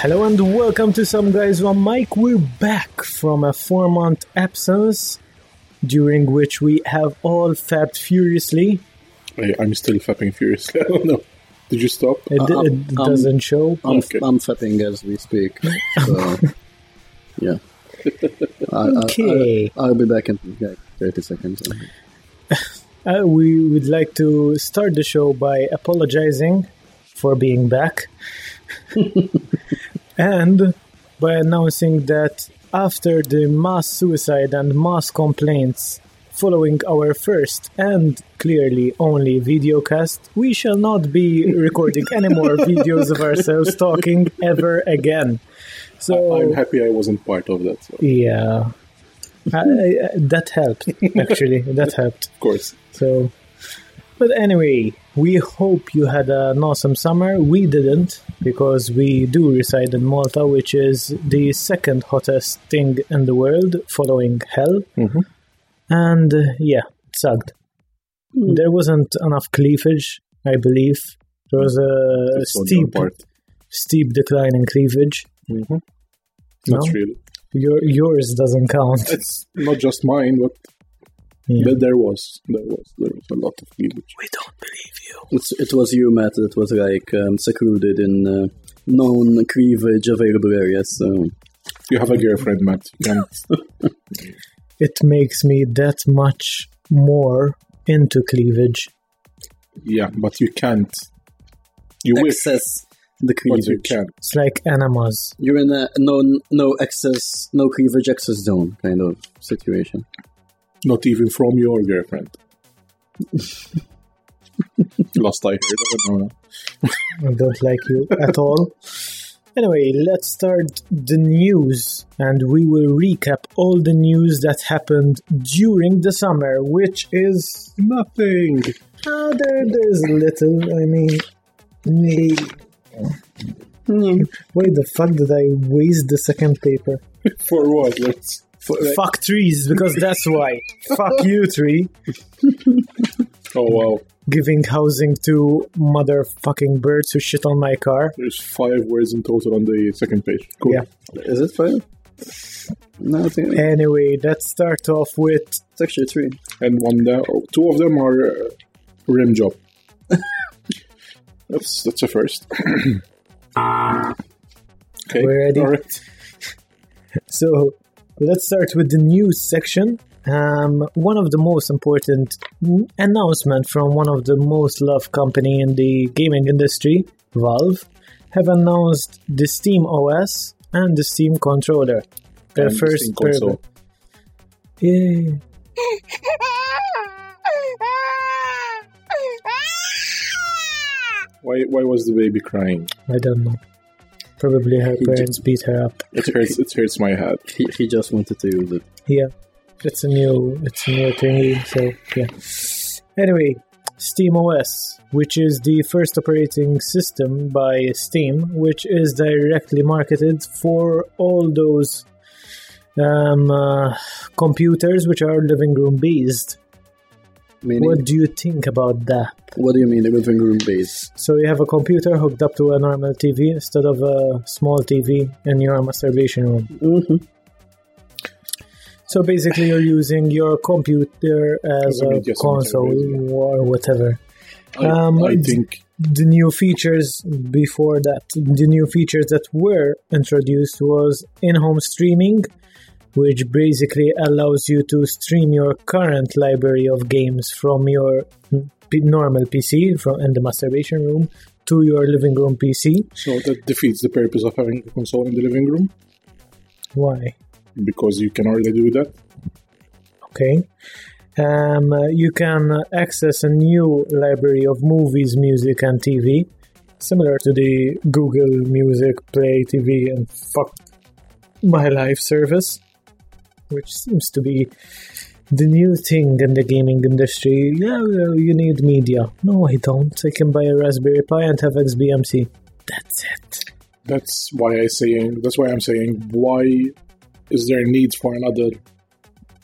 Hello and welcome to Some Guys One Mike. We're back from a four month absence during which we have all fapped furiously. I, I'm still fapping furiously. I don't know. Did you stop? It, Uh, it um, doesn't show. I'm, Okay. I'm fapping as we speak. So, yeah. I, I, Okay. I, will be back in like 30 seconds. Uh, we would like to start the show by apologizing for being back and by announcing that after the mass suicide and mass complaints following our first and clearly only video cast, we shall not be recording any more videos of ourselves talking ever again. So I'm happy I wasn't part of that. So, yeah, I, I, that helped actually. That helped. Of course. So, but anyway, we hope you had an awesome summer. We didn't because we do reside in Malta, which is the second hottest thing in the world, following hell. Mhm. And uh, yeah, it sucked. There wasn't enough cleavage, I believe. There was a That's steep, steep decline in cleavage. Mhm. No? Not really. Your yours doesn't count. It's not just mine, but Yeah. there, there was there was there was a lot of cleavage. We don't believe you. It's, it was you, Matt, that was like um, secluded in uh, known cleavage available areas. So You have a girlfriend, Matt. It makes me that much more into cleavage. yeah, but you can't. You wish, access the but you can't. It's like enemas. You're in a no no access, no cleavage access zone kind of situation. Not even from your girlfriend. Last I heard, I don't know. I don't like you at all. Anyway, let's start the news and we will recap all the news that happened during the summer, which is Nothing. uh, there, there's little. I mean, me. Why the fuck did I waste the second paper? For what? Let's. For, Fuck trees, because that's why. Fuck you, tree. Oh wow. Giving housing to motherfucking birds who shit on my car. There's five words in total on the second page. Cool. Yeah. Is it fine? No, I think Anyway, let's start off with it's actually three. And one down. Oh, two of them are uh, rim job. that's that's a first. okay. We're ready? All right. So let's start with the news section. Um, one of the most important announcement from one of the most loved company in the gaming industry, Valve, have announced the Steam OS and the Steam controller. Their And the first Steam console. Why why was the baby crying? I don't know. Probably her parents beat her up. It hurts. It hurts my head. He, he just wanted to use it. Yeah, it's a new, it's a new thingy. So yeah. Anyway, Steam OS, which is the first operating system by Steam, which is directly marketed for all those um, uh, computers which are living room based. Meaning, What do you think about that? what do you mean the living room base? So you have a computer hooked up to a normal TV instead of a small TV in your masturbation room. Mm-hmm. So basically, you're using your computer as a a console or whatever. I, Um, I think The new features before that, the new features that were introduced was in-home streaming, which basically allows you to stream your current library of games from your p- normal PC from in the masturbation room to your living room PC. so. That defeats the purpose of having a console in the living room Why? because you can already do that. Okay. Um, you can access a new library of movies, music, and TV, similar to the Google Music, Play TV, and Fuck My Life service, which seems to be the new thing in the gaming industry. Yeah, well, you need media. No, I don't. I can buy a Raspberry Pi and have XBMC. That's it. That's why I saying. That's why I'm saying. Why is there a need for another,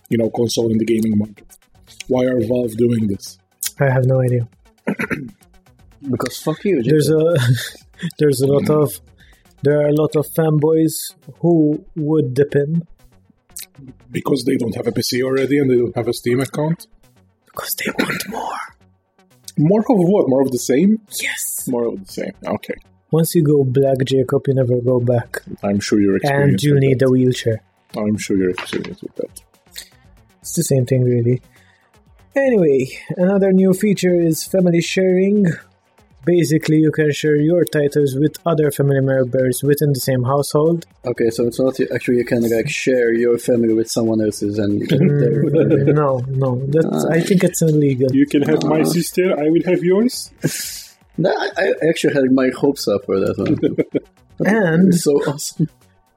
you know, console in the gaming market? Why are Valve doing this? I have no idea. Because fuck you. There's a there's a lot of There are a lot of fanboys who would dip in Because they don't have a PC already and they don't have a Steam account. because they want more. More of what? More of the same? Yes. More of the same. Okay. Once you go black, Jacob, you never go back. I'm sure you're And you with need a wheelchair. I'm sure you're experienced with that. It's the same thing, really. Anyway, another new feature is family sharing. Basically, you can share your titles with other family members within the same household. Okay, so it's not actually you can like share your family with someone else's and you can mm, their family. no, no, that's, ah. I think it's illegal. You can have my ah. sister, I will have yours. No, I, I actually had my hopes up for that one. And so awesome.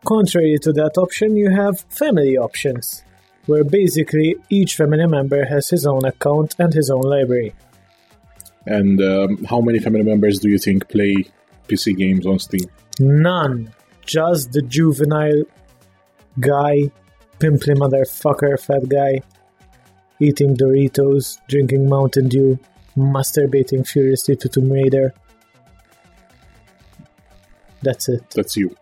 contrary to that option, you have family options, where basically each family member has his own account and his own library. And um, how many family members do you think play PC games on Steam? None. Just the juvenile guy, pimply motherfucker, fat guy, eating Doritos, drinking Mountain Dew, masturbating furiously to Tomb Raider. That's it. That's you.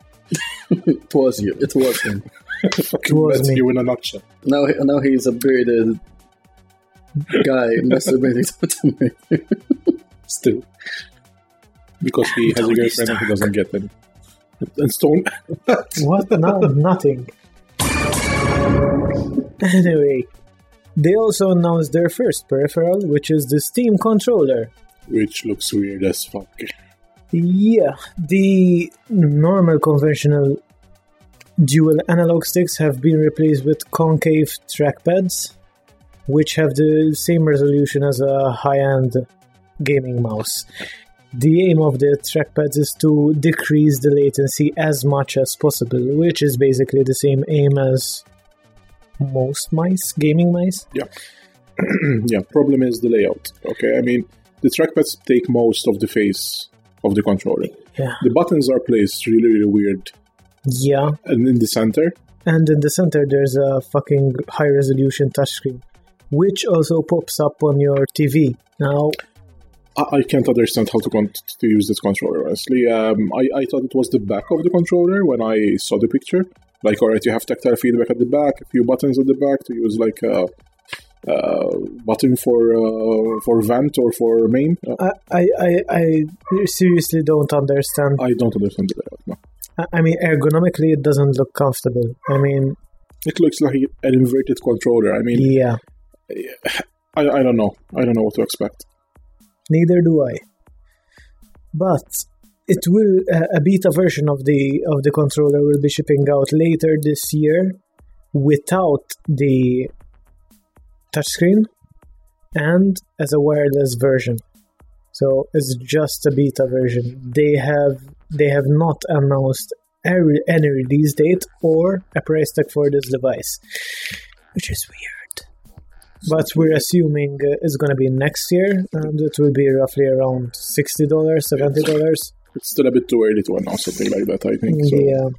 It was you. It was him. Fucking was me. you in a nutshell. Now, now he's a bearded guy masturbating to Tomb Raider. Still. Because he has a girlfriend and he doesn't get any. And Stone. What? No, nothing. Anyway, they also announced their first peripheral, which is the Steam controller. Which looks weird as fuck. Yeah, the normal conventional dual analog sticks have been replaced with concave trackpads, which have the same resolution as a high end gaming mouse. The aim of the trackpads is to decrease the latency as much as possible, which is basically the same aim as most mice, gaming mice. yeah, yeah, problem is the layout. Okay, I mean, the trackpads take most of the face of the controller. Yeah. The buttons are placed really, really weird. Yeah, And in the center, And in the center, there's a fucking high resolution touchscreen, which also pops up on your TV. Now, I, can't understand how to, con- to use this controller, honestly. Um, I, I thought it was the back of the controller when I saw the picture. Like, alright, you have tactile feedback at the back, a few buttons at the back to use, like, a, uh button for uh, for vent or for main. Uh, I, I, I, seriously don't understand. I don't understand the layout. No. I- I mean, ergonomically, it doesn't look comfortable. I mean, It looks like an inverted controller. I mean, yeah, I, I don't know. I don't know what to expect. Neither do I. But it will uh, a beta version of the of the controller will be shipping out later this year without the touchscreen and as a wireless version. So it's just a beta version. They have they have not announced any, any release date or a price tag for this device, which is weird. But we're assuming uh, it's going to be next year, and it will be roughly around sixty dollars, seventy dollars. It's still a bit too early to announce something like that, I think. So. Yeah.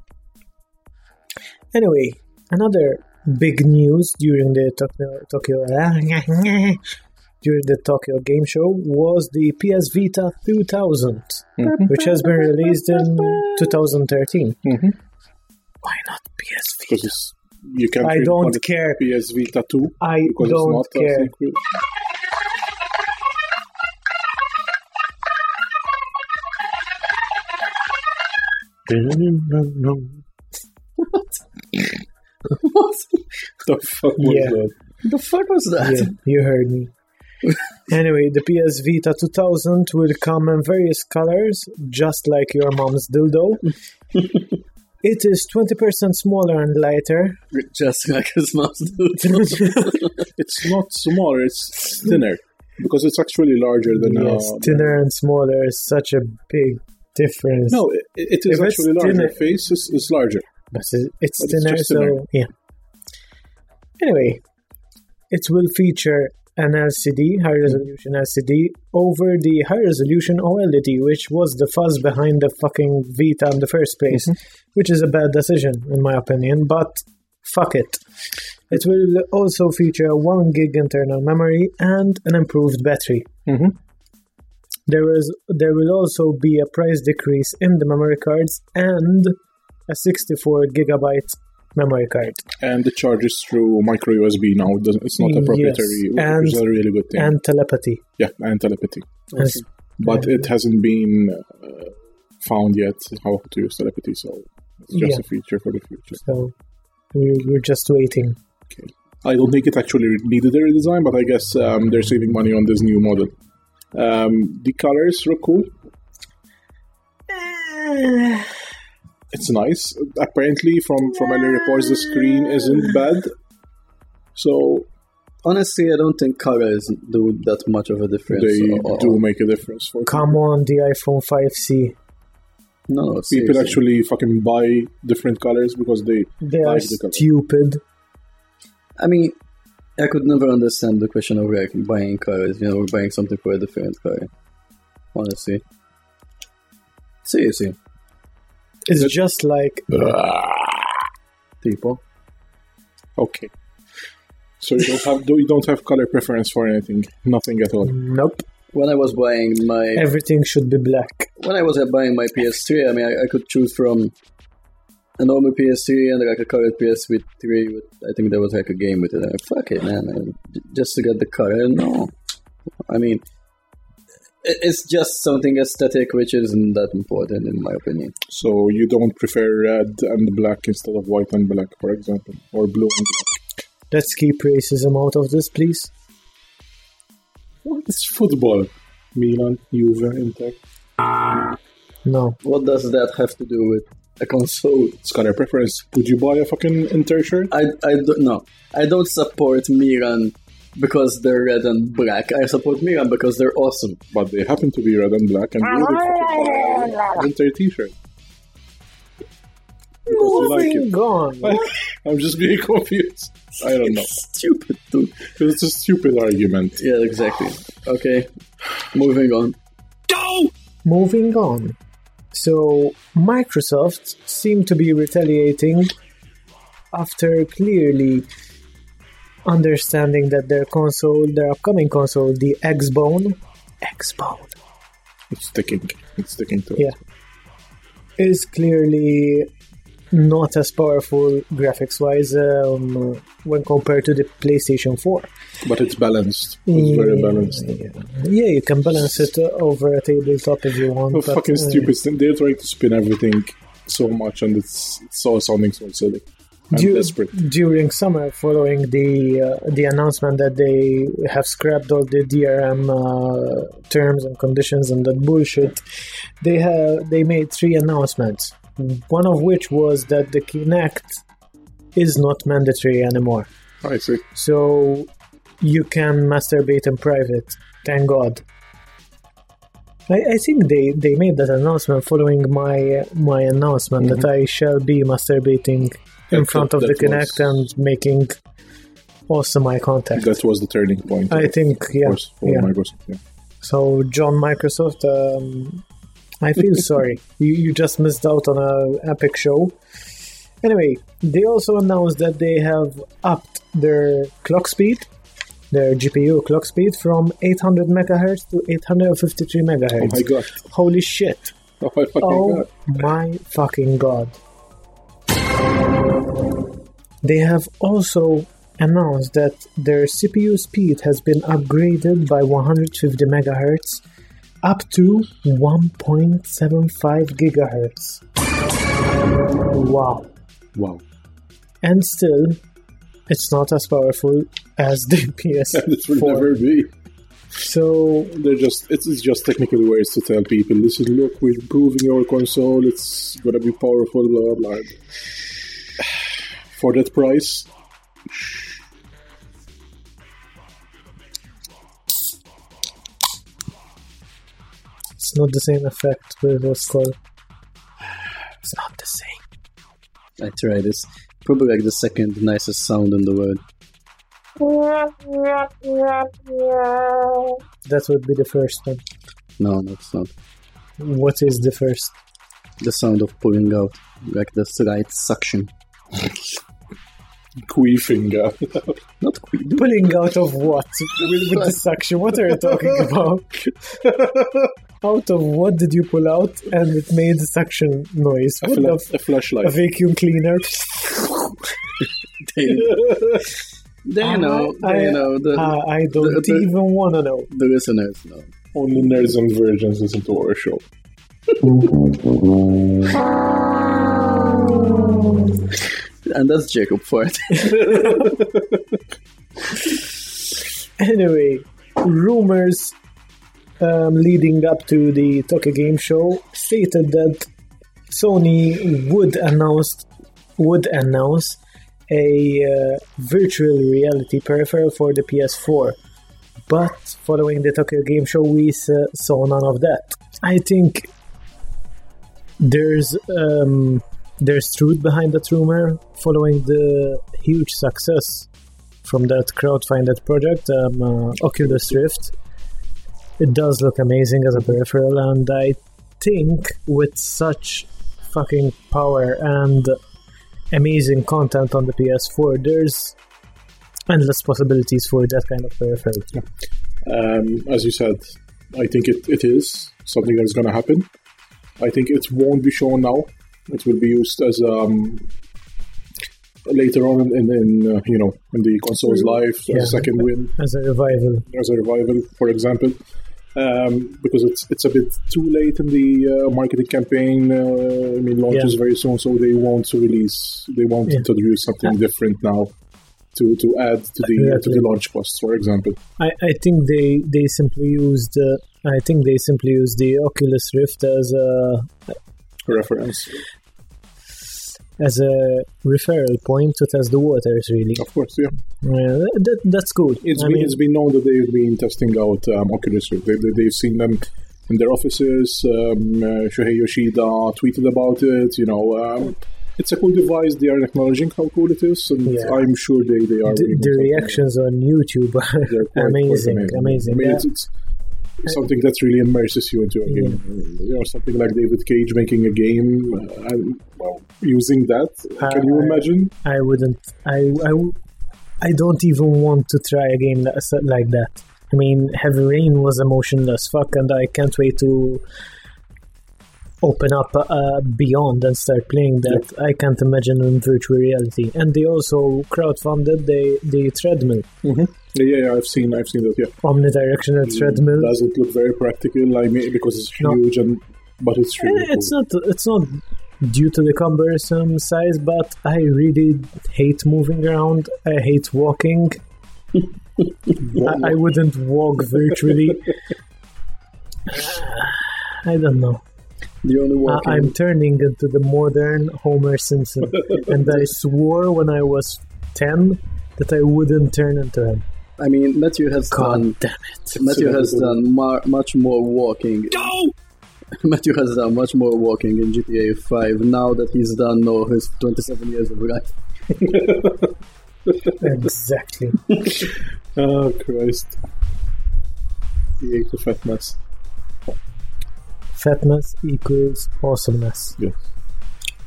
Anyway, another big news during the Tokyo, Tokyo during the Tokyo Game Show was the PS Vita 2000, Mhm. which has been released in 2013. Mhm. Why not PS Because Vita? it's, you can't I don't it care. PS Vita 2 I because don't it's not care. sequel. what the fuck was Yeah. that? the fuck was that? Yeah, you heard me. anyway, the PS Vita 2000 will come in various colors, just like your mom's dildo. it is 20% smaller and lighter. Just like his mom's dude. It's not smaller, it's thinner. Because it's actually larger than. yes, uh, thinner and smaller is such a big difference. No, it, it is If actually larger. thinner- Face is, is larger. but it- it's But it's thinner, so yeah. Anyway, it will feature an LCD, high resolution LCD, over the high resolution OLED, which was the fuzz behind the fucking Vita in the first place, which is a bad decision, in my opinion, but fuck it. It will also feature 1 gig internal memory and an improved battery. Mhm. There is there will also be a price decrease in the memory cards and a 64 gigabyte memory card. And it charges through micro USB now. It doesn't- It's not a Yes, proprietary, which is and- a really good thing. And telepathy. yeah, and telepathy. And But it hasn't been uh, found yet how to use telepathy, so it's just Yeah. a feature for the future. so we're, we're just waiting. I don't think it actually needed a redesign, but I guess um, they're saving money on this new model. Um, the colors look cool. It's nice. Apparently, from from early reports, the screen isn't bad. So Honestly, I don't think colors do that much of a difference. they or- or- do make a difference for Come on, the iPhone 5C. No, no, people. seriously. Actually, fucking buy different colors because they They are the color. stupid. I mean, I could never understand the question of like buying colors. You know, or buying something for a different color. Honestly, seriously, It's That- just like people. Okay. So you don't have you don't have color preference for anything, nothing at all. nope. When I was buying my Everything should be black. when I was uh, buying my PS3, I mean, I, I could choose from a normal PS3 and like a colored PS3. With, I think there was like a game with it. I'm like, fuck it, man! j- Just to get the color, no. I mean, it- it's just something aesthetic, which isn't that important in my opinion. So you don't prefer red and black instead of white and black, for example, or blue and black. Let's keep racism out of this, please. What is football. Milan, Juve, Inter. No. What does that have to do with a console? It's color preference. Would you buy a fucking Inter shirt? I, I don't know. I don't support Milan because they're red and black. I support Milan because they're awesome. But they happen to be red and black, and ah, you would fucking buy an Inter t-shirt. Because you like Moving on. I'm just being confused. I don't know. Stupid, dude. It's a stupid argument. Yeah, exactly. Okay, moving on. Go! Moving on. So, Microsoft seemed to be retaliating after clearly understanding that their console, their upcoming console, the Xbone, Xbone, It's sticking. It's sticking to Yeah. it. is clearly not as powerful graphics wise um, when compared to the PlayStation 4. But it's balanced. It's very balanced. Yeah, yeah you can balance it over a tabletop if you want. Oh, but, fucking uh, stupid. They're trying to spin everything so much, and it's, it's all sounding so silly. Du- desperate. during summer, following the uh, the announcement that they have scrapped all the DRM uh, terms and conditions and that bullshit, they have they made three announcements. One of which was that the Kinect is not mandatory anymore, I see. so you can masturbate in private. Thank God. I, I think they, they made that announcement following my my announcement that I shall be masturbating in That- front of the Kinect was- and making awesome eye contact. That was the turning point. I think, yeah, course, for yeah. Microsoft. Yeah. So, John Microsoft, um, I feel sorry. You, you just missed out on an epic show. Anyway, they also announced that they have upped their clock speed, their GPU clock speed, from 800 megahertz to 853 Oh my god. Holy shit! Oh my fucking Oh god. my fucking god. They have also announced that their CPU speed has been upgraded by 150 megahertz up to 1.75 gigahertz. Wow. Wow. And still, it's not as powerful as the This will PS4. never be. So, They're just it's, it's just technical ways to tell people this is look we're improving our console, it's gonna be powerful, blah blah blah. For that price, it's not the same effect with the skull. It's not the same. I tried this. Probably like the second nicest sound in the world. That would be the first one. No, that's not. What is the first? The sound of pulling out, like the slight suction. Queefing. Uh, Not queen. Pulling out of what? With, with the suction? What are you talking about? out of what did you pull out and it made the suction noise? a, What fla- the flashlight. a vacuum cleaner? They, they know. I- They know. The, Uh, I don't the- the- even want to know. the listeners know. Only nerds and virgins listen to our show. And that's Jacob Ford. Anyway, rumors um, leading up to the Tokyo Game Show stated that Sony would announce would announce a uh, virtual reality peripheral for the PS4. But following the Tokyo Game Show, we saw none of that. I think there's um, there's truth behind that rumor following the huge success from that crowdfunded project, um, uh, Oculus Rift. It does look amazing as a peripheral, and I think with such fucking power and amazing content on the PS4, there's endless possibilities for that kind of peripheral. Um, as you said, I think it, it is something that's going to happen. I think it won't be shown now. It will be used as um, later on in, in uh, you know in the console's life as a second win, As a revival, as a revival, for example. Um, because it's it's a bit too late in the uh, marketing campaign. Uh, I mean, launches Yeah. very soon, so they want to release. They won't Yeah. introduce something different now to, to add to the to the launch costs, for example. I, I think they they simply used uh, I think they simply used the Oculus Rift as a Reference, as a referral point to test the waters. Really, of course, yeah. yeah, that, that's good. It's I been mean, it's been known that they've been testing out um, Oculus Rift. They, they, they've seen them in their offices. Um, uh, Shuhei Yoshida tweeted about it. You know, um, it's a cool device. They are acknowledging how cool it is, and Yeah. I'm sure they, they are. the, the reactions on YouTube are quite amazing, amazing. I mean, Yeah. it's, it's something that really immerses you into a game. You know, something like David Cage making a game uh, and well, using that. Can you imagine? I wouldn't. I, I I don't even want to try a game that's like that. I mean, Heavy Rain was emotionless fuck, and I can't wait to open up uh, Beyond and start playing that. I can't imagine in virtual reality. And they also crowdfunded the the treadmill, Yeah, yeah, yeah, I've seen, I've seen that. Yeah. omnidirectional treadmill. doesn't look very practical. I mean, because it's No. huge and but it's really Eh, It's cool. not. It's not due to the cumbersome size, but I really hate moving around. I hate walking. I, I wouldn't walk virtually. I don't know. The only I. I'm turning into the modern Homer Simpson, and I swore when I was ten that I wouldn't turn into him. I mean, Matthew has done. Damn it! Matthew has done mar- much more walking. Go! Matthew has done much more walking in GTA 5 now that he's done all his 27 years of life. Exactly. Oh Christ! He ate a fat mess. Fatness equals awesomeness. Yes.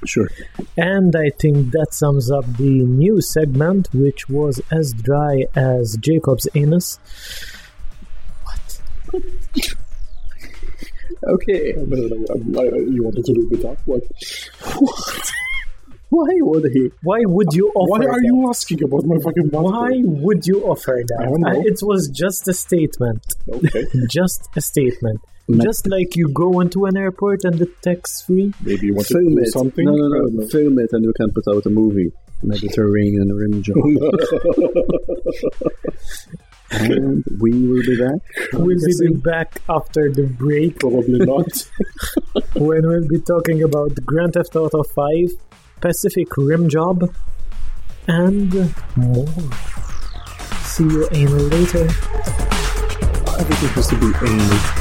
Sure. And I think that sums up the new segment, which was as dry as Jacob's anus. What? okay. You wanted to do the talk? What? Why would he? Why would you offer Why are that? you asking about my fucking? Why would you offer that? I don't know. Uh, it was just a statement. Okay. Just a statement. Ma- Just like you go into an airport and the tax free. Maybe you wanted to Film do it. something. No, I no, no. Film it and you can put out a movie. Mediterranean Rim Job. Oh, and we will be back. We'll be back after the break Probably not. when we'll be talking about Grand Theft Auto 5, Pacific Rim Job, and more. See you anal later. Everything has to be anal.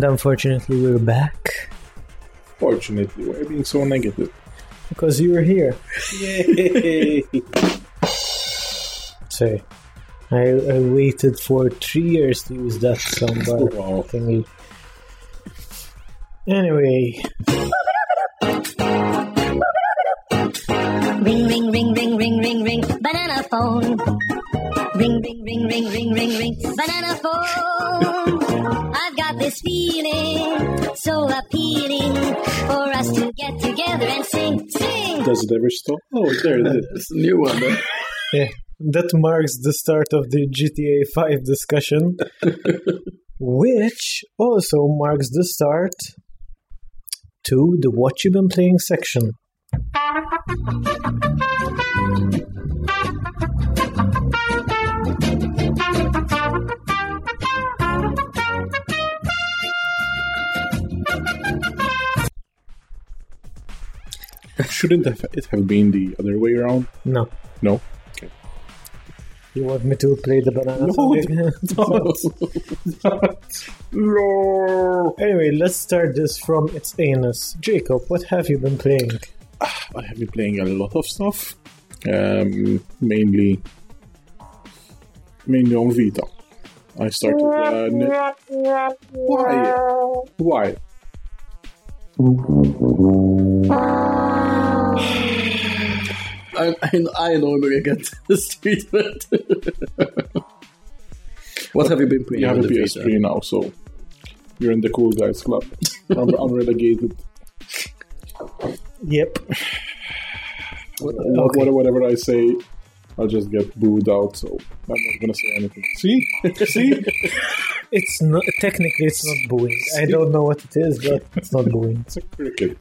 And unfortunately, we're back Fortunately, why are you being so negative? because you're here. Yay! Say, I, I waited for three years to use that soundbar wow. thingy. Anyway, Ring, ring, ring, ring, ring, ring, ring, banana phone. Ring, ring, ring, ring, ring, ring, ring, banana phone. I've got this feeling so appealing for us to get together and sing, sing. Does it ever stop? Oh, there it is. It's a new one, though. yeah, that marks the start of the GTA 5 discussion, which also marks the start to the What You've Been Playing section. Shouldn't it have been the other way around? No. No. You want me to play the banana No? No. anyway, let's start this from its anus. Jacob, what have you been playing? I have been playing a lot of stuff, um, mainly mainly on Vita. I started. Uh, ne- why? Why? I, I, I normally get this treatment. what have you been playing You have on a the PS3 Vita? now, so you're in the cool guys club. I'm, I'm relegated. Yep. What- Okay. what- whatever I say, I'll just get booed out. So I'm not gonna say anything. See, see. It's not technically it's not booing. I don't know what it is, but it's not booing. It's a cricket.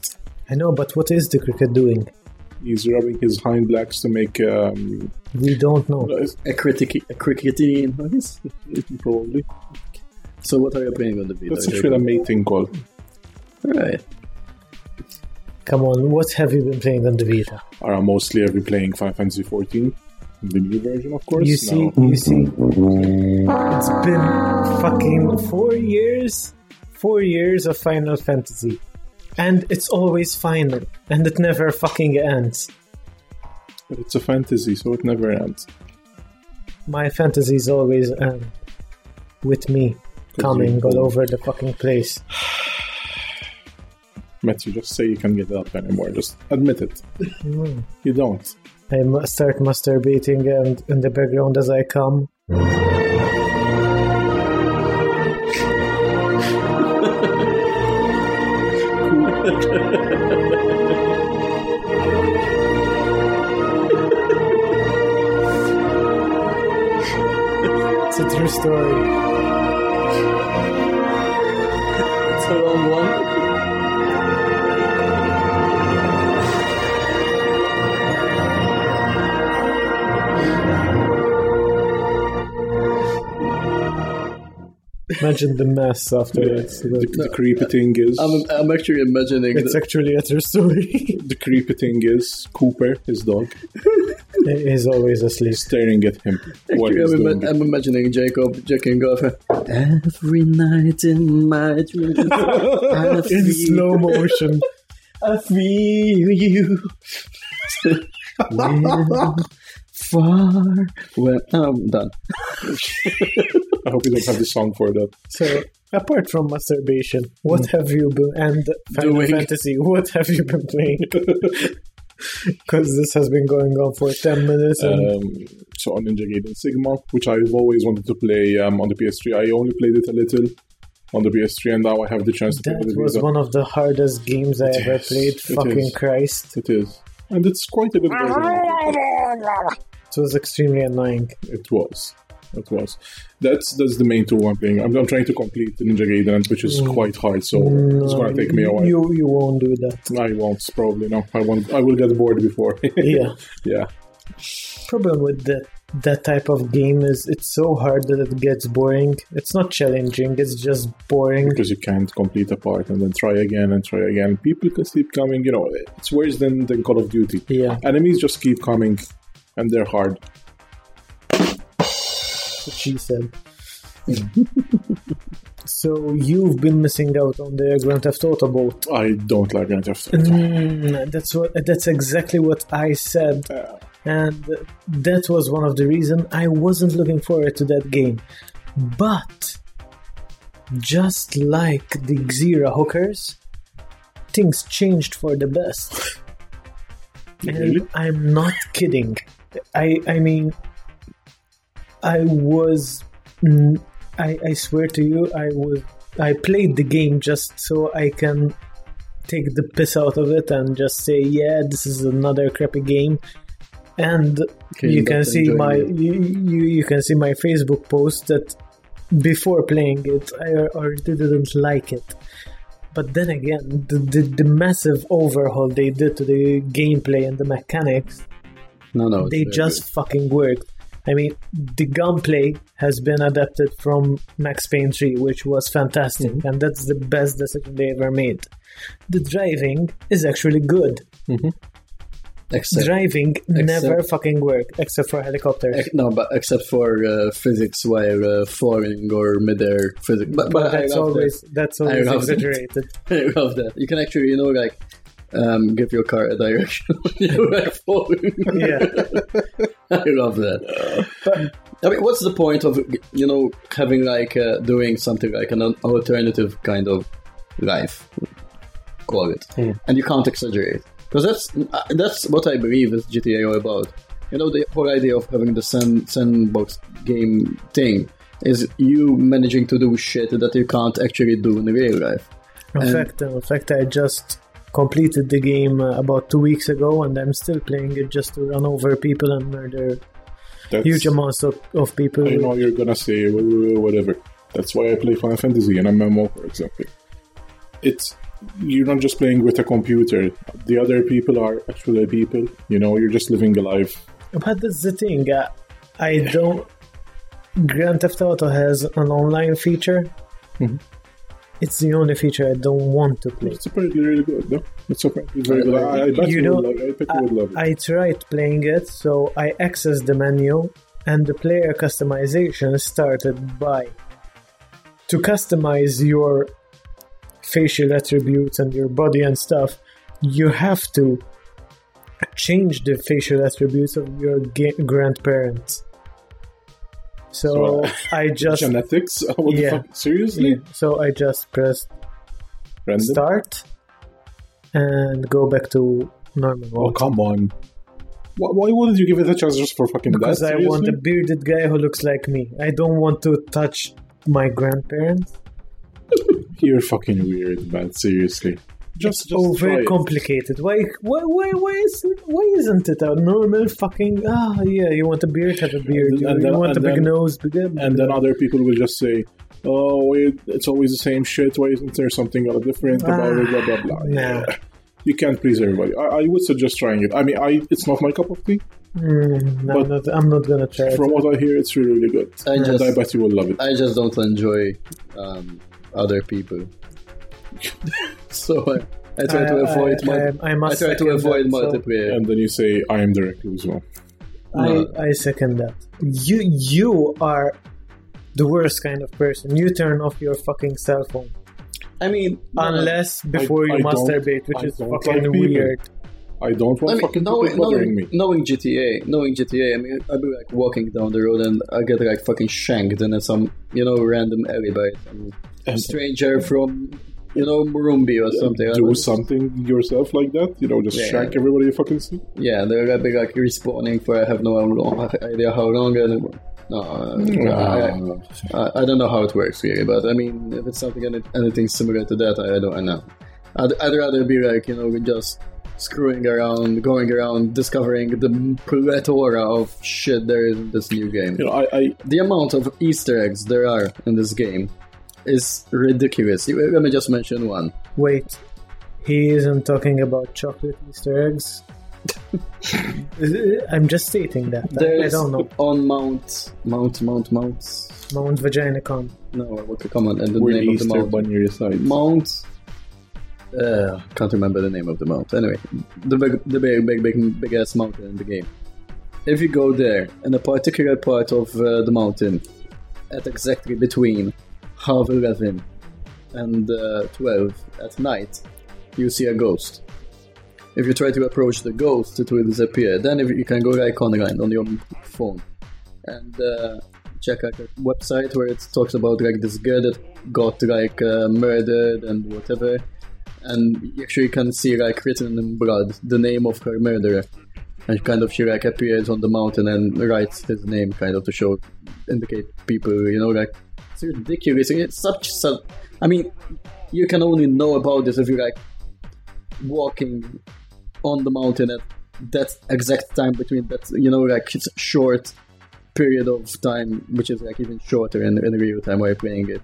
I know, but what is the cricket doing? He's rubbing his hind legs to make um, We don't know. A, critic, a crickety noise? probably. So what are you playing on the Vita? That's actually a mating call. Right. Come on, what have you been playing on the Vita? Are mostly I've been playing Final Fantasy 14, the new version, of course. You see, Now- you see, it's been fucking four years, four years of Final Fantasy, and it's always final, and it never fucking ends. but it's a fantasy, so it never ends. My fantasies always end with me coming all over the fucking place. Matthew, just say you can't get it up anymore. Just admit it. Mm. You don't. I start masturbating and in the background as I come. It's a true story. Imagine the mess afterwards. The, the uh, creepy thing is, I'm, I'm actually imagining It's that actually a true story. the creepy thing is Cooper, his dog, He's always asleep. staring at him. What Actually, I'm, doing. ima- I'm imagining Jacob jacking off uh, every night in my dreams. I In slow motion. I feel you. Far. Well, I'm done. I hope you don't have the song for that. So, apart from masturbation, what have you been and Final Doing. Fantasy? What have you been playing? Because this has been going on for ten minutes, and Um, so on Ninja Gaiden Sigma, which I've always wanted to play um, on the PS3. I only played it a little on the PS3, and now I have the chance to play that on the was Vita. one of the hardest games I ever is, played. it Fucking is. Christ! It is, and it's quite a good version. of it. It was extremely annoying. It was. It was. That's that's the main tool I'm playing. I'm, I'm trying to complete the Ninja Gaiden, which is quite hard. So it's going to take me a while. Mm. You you won't do that. I won't probably no. I won't. I will get bored before. Yeah. yeah. Problem with that that type of game is it's so hard that it gets boring. It's not challenging. It's just boring. Because you can't complete a part and then try again and try again. People can keep coming. You know, it's worse than, than Call of Duty. Yeah. Enemies just keep coming, and they're hard. What she said. So you've been missing out on the Grand Theft Auto boat. I don't like Grand Theft Auto. Mm, that's what. That's exactly what I said, Uh, and that was one of the reason I wasn't looking forward to that game. But just like the Xera hookers, things changed for the best. And Really? I'm not kidding. I I mean, I was. mm, I I swear to you, I was. I played the game just so I can take the piss out of it and just say, yeah, this is another crappy game. And Okay, you can see my you, you you can see my Facebook post that before playing it, I already didn't like it. But then again, the, the, the massive overhaul they did to the gameplay and the mechanics, No, no. they just fucking worked. I mean, the gunplay has been adapted from Max Payne 3, which was fantastic, Mm-hmm. and that's the best decision they ever made. The driving is actually good. good. Except, driving never except- fucking worked, except for helicopters. ex- no, but except for uh, physics while uh, falling or midair physics. But, but, but that's always that's always exaggerated. that. I love that. You can actually, you know, like um, give your car a direction when you're like yeah, I love that. I mean, what's the point of you know having like uh, doing something like an alternative kind of life, call it, and you can't exaggerate because that's uh, that's what I believe is GTA all about. You know, the whole idea of having the sand, sandbox game thing is you managing to do shit that you can't actually do in real life. in And- fact, in fact, I just completed the game uh, about two weeks ago, and I'm still playing it just to run over people and murder that's, huge amounts of, of people. I know you're gonna say wh- wh- whatever. That's why I play Final Fantasy and MMO, for example. It's you're not just playing with a computer. The other people are actually people. You know, you're just living a life. But that's the thing. Uh, I don't. Grand Theft Auto has an online feature. Mhm. It's the only feature I don't want to play. It's apparently really good, no? It's apparently very good. I, I bet You know, would love, I bet you would love it. I tried playing it, so I accessed the menu, and the player customization started by to customize your facial attributes and your body and stuff. You have to change the facial attributes of your ga- grandparents. So, So, uh, I just Genetics? What Yeah. fuck? Seriously? so I just pressed Random? start and go back to normal Oh, come on. Why, why wouldn't you give it a chance just for fucking Because that? I want a bearded guy who looks like me. I don't want to touch my grandparents. You're fucking weird, man. Seriously. Just, just oh, very complicated. Why, why, why, why, is, why isn't it a normal fucking? Ah, yeah, you want a beard, have a beard. And You, then- you want a big then- nose, big. And then other people will just say, "Oh, wait, it's always the same shit. Why isn't there something a lot different about it?" Blah blah blah. Nah. You can't please everybody. I, I would suggest trying it. I mean, I it's not my cup of tea. Mm, no, But- I'm not. I'm not gonna try it. From what I hear, it's really, really good. I and just- I bet you will love it. I just don't enjoy um, other people. so I, I try to avoid I- mul- I- I must try to avoid that, so- and then you say, "I am the recluse one." I, I second that. You, you are the worst kind of person. You turn off your fucking cell phone I mean, unless before I you don't- masturbate, which I is fucking like weird. I don't want I mean, fucking knowing, people bothering knowing, me. knowing GTA, knowing GTA, I mean, I'd be like walking down the road and I get like fucking shanked in some, you know, random alley by some And- stranger from, you know, Murumbi or something. Do something yourself like that, you know, just Yeah. shank everybody you fucking see. Yeah, they're gonna be like respawning for I have no idea how long. And, no, uh, I, I, I don't know how it works really, but I mean, if it's something anything similar to that, I, I don't I know. I'd, I'd rather be like you know just screwing around, going around, discovering the plethora of shit there is in this new game. You know, I, I The amount of Easter eggs there are in this game is ridiculous. Let me just mention one. Wait, he isn't talking about chocolate Easter eggs. I'm just stating that. I- I don't know. on Mount Mount Mount Mount. Mount Vagina Con. No, what come on, and the where name of the Easter mount. Bunny resides. Mount. Uh, can't remember the name of the mount. Anyway, the big, the big, big, big, big ass mountain in the game. If you go there, in a particular part of uh, the mountain, at exactly between half 11 and uh, 12 at night, you see a ghost. If you try to approach the ghost, it will disappear. Then if you can go like online on your phone and uh, check like a website where it talks about like this girl that got like uh, murdered and whatever, and you actually can see like written in blood the name of her murderer, and kind of she like appears on the mountain and writes his name kind of to show indicate people, you know, like it's ridiculous. It's such a. I mean, you can only know about this if you're like walking on the mountain at that exact time between that you know like it's short period of time which is like even shorter in, in real time while playing it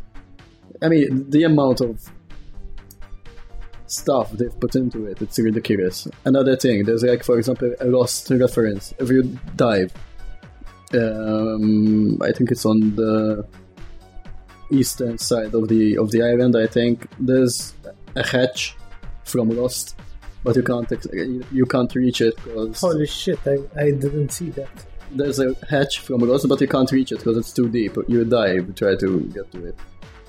i mean the amount of stuff they've put into it it's ridiculous another thing there's like for example a lost reference if you dive um, i think it's on the eastern side of the of the island i think there's a hatch from lost but you can't ex- you can't reach it because Holy shit, I, I didn't see that. there's a hatch from Lost, but you can't reach it because it's too deep. You die if you try to get to it.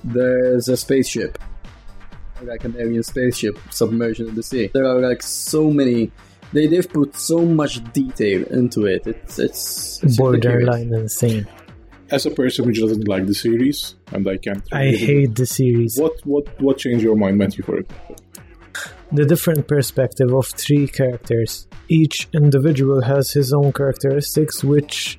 There's a spaceship, like an alien spaceship submerged in the sea. There are like so many. They they've put so much detail into it. It's it's, it's ridiculous. Borderline insane. As a person who doesn't like the series, and I can't. I hate the series. What what what changed your mind, Matthew, for it? The different perspective of three characters. Each individual has his own characteristics, which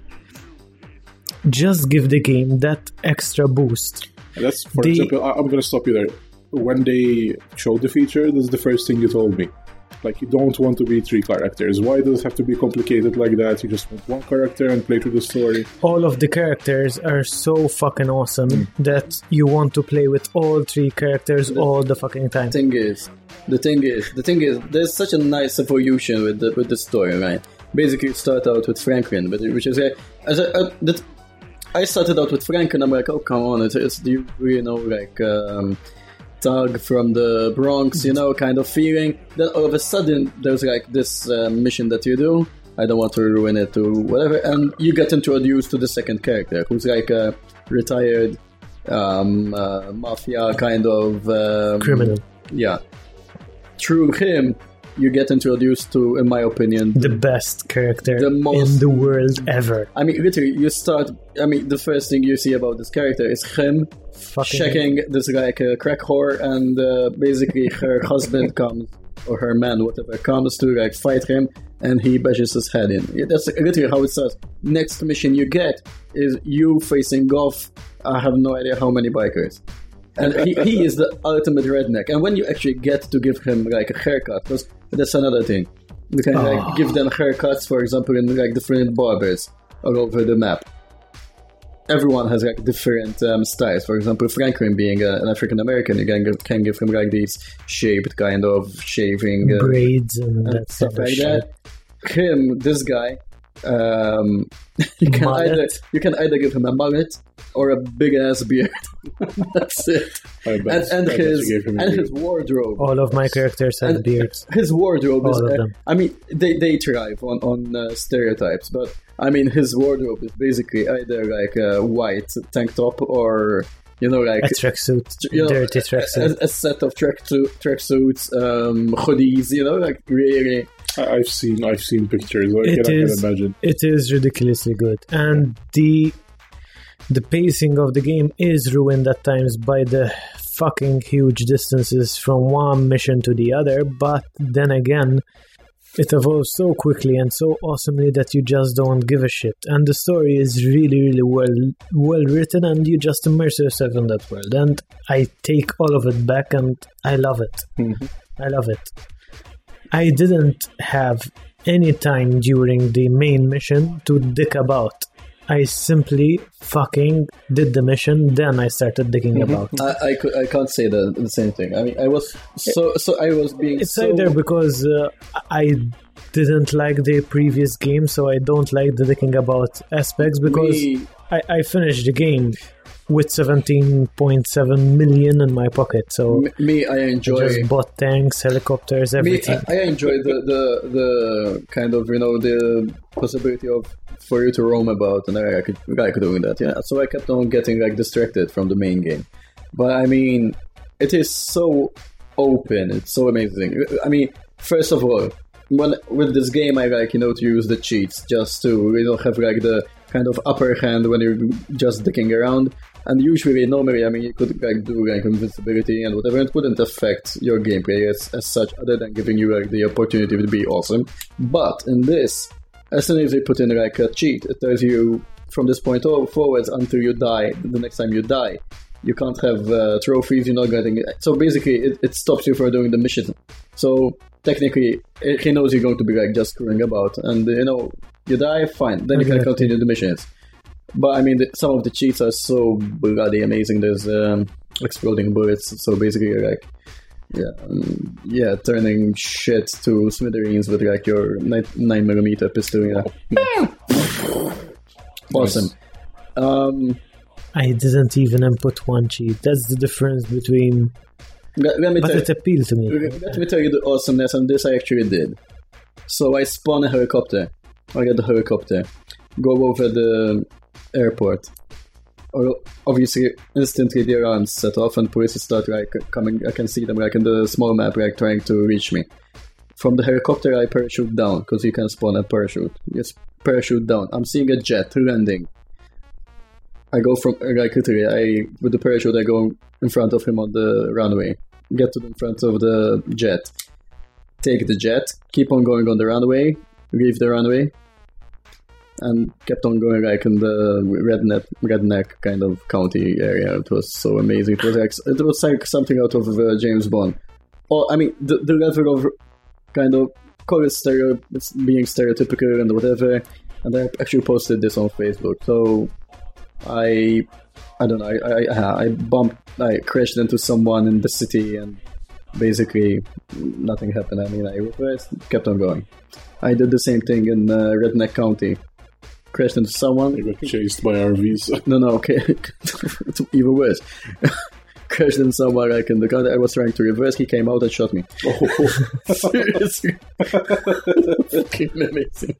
just give the game that extra boost. That's, for The- example, I, I'm going to stop you there. When they showed the feature, that's the first thing you told me. Like, you don't want to be three characters. Why does it have to be complicated like that? You just want one character and play through the story. All of the characters are so fucking awesome mm. that you want to play with all three characters all the fucking time. The thing is, the thing is, the thing is, there's such a nice evolution with the with the story, right? Basically, you start out with Franklin, but which is a, as a, a that I started out with Franklin. I'm like, oh come on, it's, it's you, you know like um, thug from the Bronx, you know, kind of feeling. Then all of a sudden, there's like this uh, mission that you do. I don't want to ruin it or whatever, and you get introduced to the second character, who's like a retired um, uh, mafia kind of um, Criminal. yeah. Through him, you get introduced to, in my opinion, The best character The most- in the world ever. I mean, literally, you start. I mean, the first thing you see about this character is him Fucking checking this like a crack whore, and uh, basically her husband comes or her man, whatever, comes to like fight him, and he bashes his head in. That's literally how it starts. Next mission you get is you facing off. I have no idea how many bikers. And he, he is the ultimate redneck. And when you actually get to give him like a haircut, because that's another thing. You can like give them haircuts, for example, in like different barbers all over the map everyone has like different um, styles. For example, Franklin being a, an African American, you can give, can give him like these shaped kind of shaving uh, braids and and that stuff like shit. that. Him, this guy, um, you can Mullet. either you can either give him a mullet or a big ass beard. That's it. And, and his you gave him a and beard. his wardrobe. All of my characters have And beards. His wardrobe is. Of them. I mean, they, they thrive on on uh, stereotypes, but I mean, his wardrobe is basically either like a white tank top or you know, like A tracksuit, you know, dirty a, tracksuit. a, a set of track track suits, um, hoodies. You know, like really. I've seen I've seen pictures. I It can, I can imagine. It is ridiculously good, and the the pacing of the game is ruined at times by the fucking huge distances from one mission to the other. But then again, it evolves so quickly and so awesomely that you just don't give a shit. And the story is really, really well well written, and you just immerse yourself in that world. And I take all of it back, and I love it. Mm-hmm. I love it. I didn't have any time during the main mission to dick about. I simply fucking did the mission, then I started dicking about. I, I, could, I can't say the, the same thing. I mean, I was so so. I was being. It's so, either because uh, I didn't like the previous game, so I don't like the dicking about aspects because Me- I, I finished the game with 17.7 million in my pocket, so me, me, I I enjoy. just bought tanks, helicopters, Me, everything. I, I enjoy the, the the kind of you know the possibility of for you to roam about, and I, I could I could do that. Yeah, so I kept on getting like distracted from the main game. But I mean, it is so open. It's so amazing. I mean, first of all, when with this game, I like you know to use the cheats just to you know have like the kind of upper hand when you're just dicking around. And usually, normally, I mean, you could like do like invincibility and whatever. It wouldn't affect your gameplay as, as such, other than giving you like the opportunity to be awesome. But in this, as soon as they put in like a cheat, it tells you from this point o- forwards until you die. The next time you die, you can't have uh, trophies. You're not getting. it. So basically, it, it stops you from doing the mission. So technically, he knows you're going to be like just screwing about, and you know you die, fine. Then you can continue the missions. But I mean, the, some of the cheats are so bloody amazing. There's um, exploding bullets. So basically, you're like, yeah, um, yeah, turning shit to smithereens with like your nine, nine millimeter pistol. Yeah, awesome. Um, I didn't even input one cheat. That's the difference between. let, let me But tell it appealed to me. Let me tell you the awesomeness, and this I actually did. So I spawn a helicopter. I get the helicopter, go over the airport. Or obviously, instantly the alarms set off, and police start like coming. I can see them like in the small map, like trying to reach me. From the helicopter, I parachute down because you can spawn a parachute. Yes, parachute down. I'm seeing a jet landing. I go from like literally, I with the parachute, I go in front of him on the runway. Get to the front of the jet. Take the jet. Keep on going on the runway. Leave the runway. And kept on going like in the redneck, redneck kind of county area. It was so amazing. It was like it was like something out of uh, James Bond. Or I mean, the, the level of kind of it stereo, being stereotypical and whatever. And I actually posted this on Facebook. So I I don't know. I I, I bumped, I crashed into someone in the city, and basically nothing happened. I mean, I kept on going. I did the same thing in uh, Redneck County. Crashed into someone. They got chased by RVs. No, no, okay, it's even worse. crashed into someone like in the car. I was trying to reverse. He came out and shot me. Oh, seriously, fucking amazing.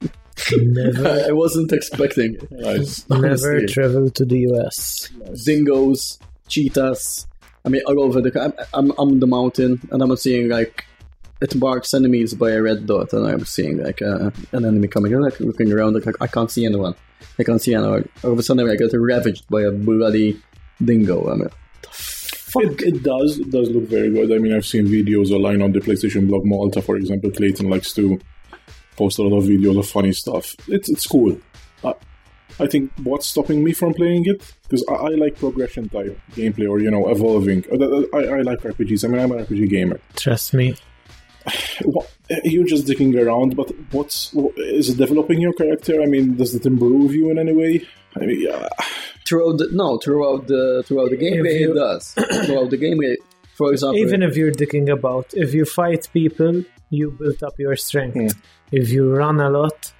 Never, I wasn't expecting it. nice. never Honestly. travel to the US. dingoes, cheetahs. I mean, all over the. I'm, I'm, I'm on the mountain and I'm seeing like it marks enemies by a red dot, and I'm seeing like uh, an enemy coming. I'm like looking around, like I can't see anyone. I can't see anyone. All of a sudden, I get ravaged by a bloody dingo. I mean, It, it does. It does look very good. I mean, I've seen videos online on the PlayStation blog Malta, for example. Clayton likes to post a lot of videos of funny stuff. It's it's cool. I, I think what's stopping me from playing it because I, I like progression type gameplay or you know evolving. Uh, I, I like RPGs. I mean, I'm an RPG gamer. Trust me. What, you're just dicking around, but what's is it developing your character? I mean, does it improve you in any way? I mean, yeah. throughout the no, throughout the throughout the gameplay, you- it does. throughout the gameplay, for example, Even if you're dicking about, if you fight people, you build up your strength. Hmm. If you run a lot,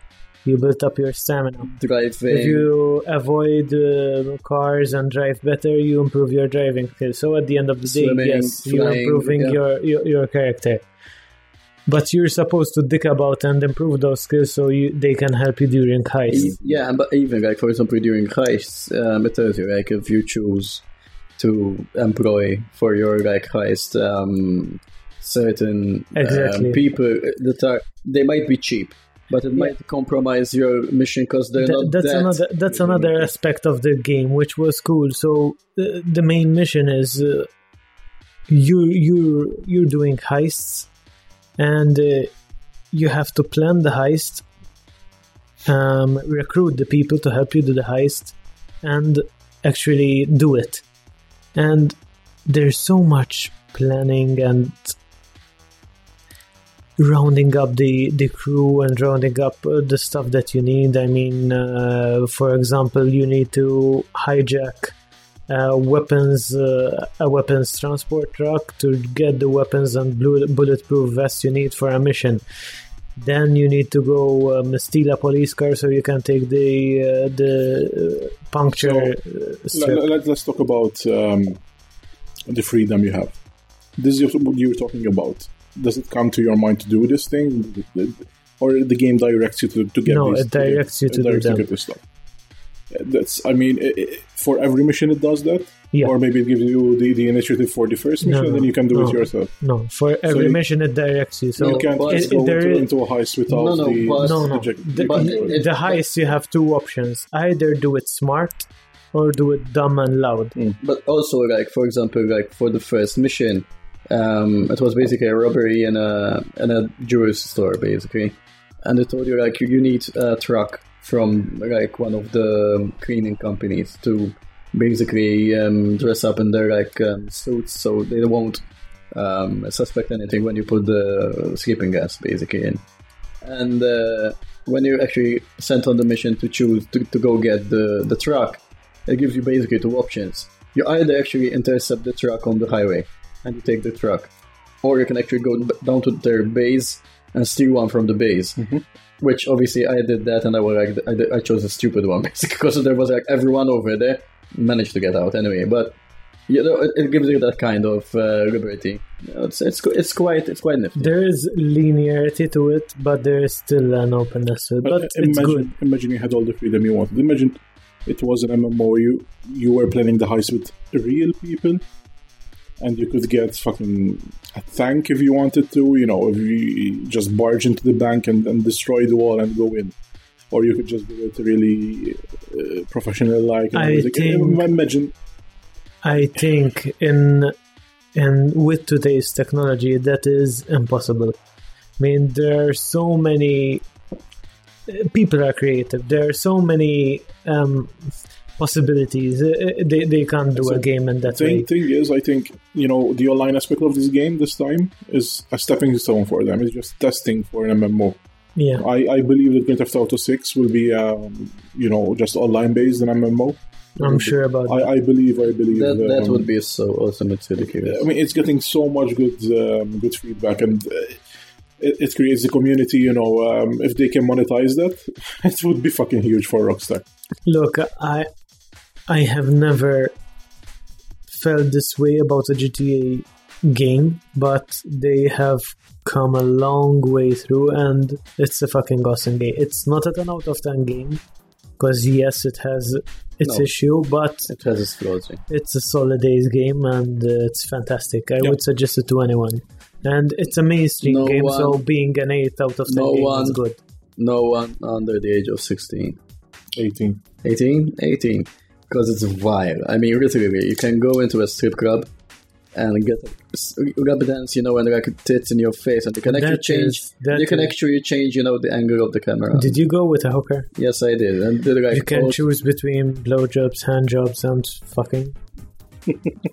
you build up your stamina. driving. If you avoid uh, cars and drive better, you improve your driving skills. So at the end of the day, Swimming, yes, you're improving yeah. your, your your character. But you're supposed to dick about and improve those skills so you, they can help you during heists. Yeah, but even like for example during heists, um, it tells you like if you choose to employ for your like heist um, certain Exactly. um, people that are they might be cheap, but it might compromise your mission because they're Th- not that's that. another that's another aspect of the game which was cool so uh, the main mission is uh, you you you're doing heists and uh, you have to plan the heist um, recruit the people to help you do the heist and actually do it. And there's so much planning and rounding up the the crew and rounding up uh, the stuff that you need. I mean uh, for example you need to hijack uh, weapons uh, a weapons transport truck to get the weapons and blue, bulletproof vest you need for a mission then you need to go um, steal a police car so you can take the uh, the uh, puncture uh, strip. Let, let, us talk about um, the freedom you have. This is what you were talking about. Does it come to your mind to do this thing, or the game directs you to, to get? No, it directs you it to do directs them. get this stuff. That's. I mean, i i for every mission, it does that. Yeah. Or maybe it gives you the, the initiative for the first No, mission, then you can do no. it yourself. No, for every you- mission it directs you. So you can't but just it- go there into, is- into a heist without No, no, the but- no, no. The, But the- it- the heist you have two options: either do it smart or do it dumb and loud. But also, like for example, like for the first mission, um, it was basically a robbery in a in a jewelry store, basically, and they told you like you, you need a truck from like one of the cleaning companies to basically um, dress up in their like um, suits, so they won't um, suspect anything when you put the sleeping gas basically in. And uh, when you're actually sent on the mission to choose to, to go get the, the truck, it gives you basically two options. You either actually intercept the truck on the highway and you take the truck, or you can actually go down to their base and steal one from the base. Which obviously I did that, and I was like, I, did- I chose a stupid one basically because there was like everyone over there managed to get out anyway. But you know, it, it gives you that kind of uh, liberty. You know, it's it's it's quite it's quite nifty. There is linearity to it, but there is still an openness to it. But imagine, it's good. Imagine you had all the freedom you wanted. Imagine it was an MMO. You you were planning the heist with real people, and you could get fucking a tank if you wanted to. You know, if you just barge into the bank and, and destroy the wall and go in, or you could just do it really uh, professional like. I think- Imagine I think in in with today's technology that is impossible. I mean, there are so many people are creative. There are so many um, possibilities. Uh, They, they can't do So, a game in that thing, way. thing is, I think you know the online aspect of this game this time is a stepping stone for them. It's just testing for an MMO. Yeah, I, I believe that Grand Theft Auto 6 will be, um, you know, just online based an MMO. I'm sure about that. I, I believe, I believe. That that um, would be so awesome. It's ridiculous. I mean, it's getting so much good, um, good feedback, and uh, it, it creates a community. You know, um, if they can monetize that, it would be fucking huge for Rockstar. Look, I I have never felt this way about a GTA game, but they have come a long way through, and it's a fucking awesome game. It's not a 10 out of 10 game, because yes, it has its No. issue, but It has its flaws. it's a solid A's game, and uh, it's fantastic. I Yeah. would suggest it to anyone. And it's a mainstream No game, so being an 8 out of 10 no game is one- good. No one under the age of 16. 18. 18? 18. Because it's vile. I mean, literally, you can go into a strip club and get rub dance, you know, and like tits in your face, and you can actually That change. is- you can is- actually change, you know, the angle of the camera. Did you go with a hooker? yes, I did. And did like You can choose between blowjobs, handjobs, and fucking.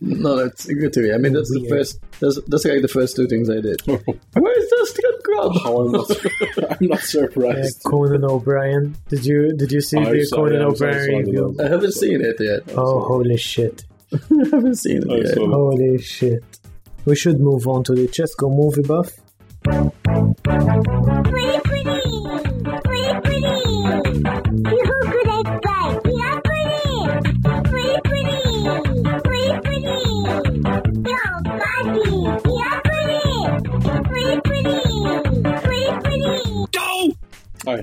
No, that's literally. I mean, that's the first. That's, that's like the first two things I did. Where's the strip club? How I'm not, I'm not Uh, surprised. Conan O'Brien. Did you did you see I the saw- Conan yeah, I saw- O'Brien the review? I haven't seen it yet. Oh, holy shit! I haven't seen it yet. Holy shit! We should move on to the Chesco movie buff.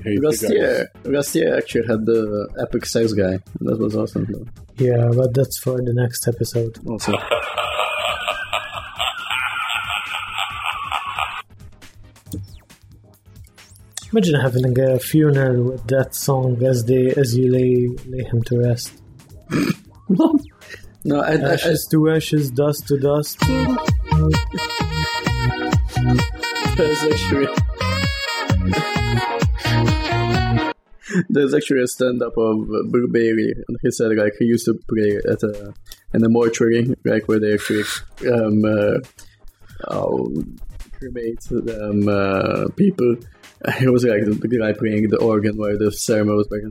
I hate Last the guy. year, last year actually had the epic sex guy. That was awesome. Though. Yeah, but that's for the next episode. Also, Imagine having a funeral with that song as they as you lay lay him to rest. no, I, I, I, Ashes to ashes, dust to dust. there's actually there's actually a stand-up of Bailey, and he said like he used to play at a in a mortuary, like where they actually um uh, oh, cremate um uh, people. He was like the, guy playing the organ while the ceremony was like.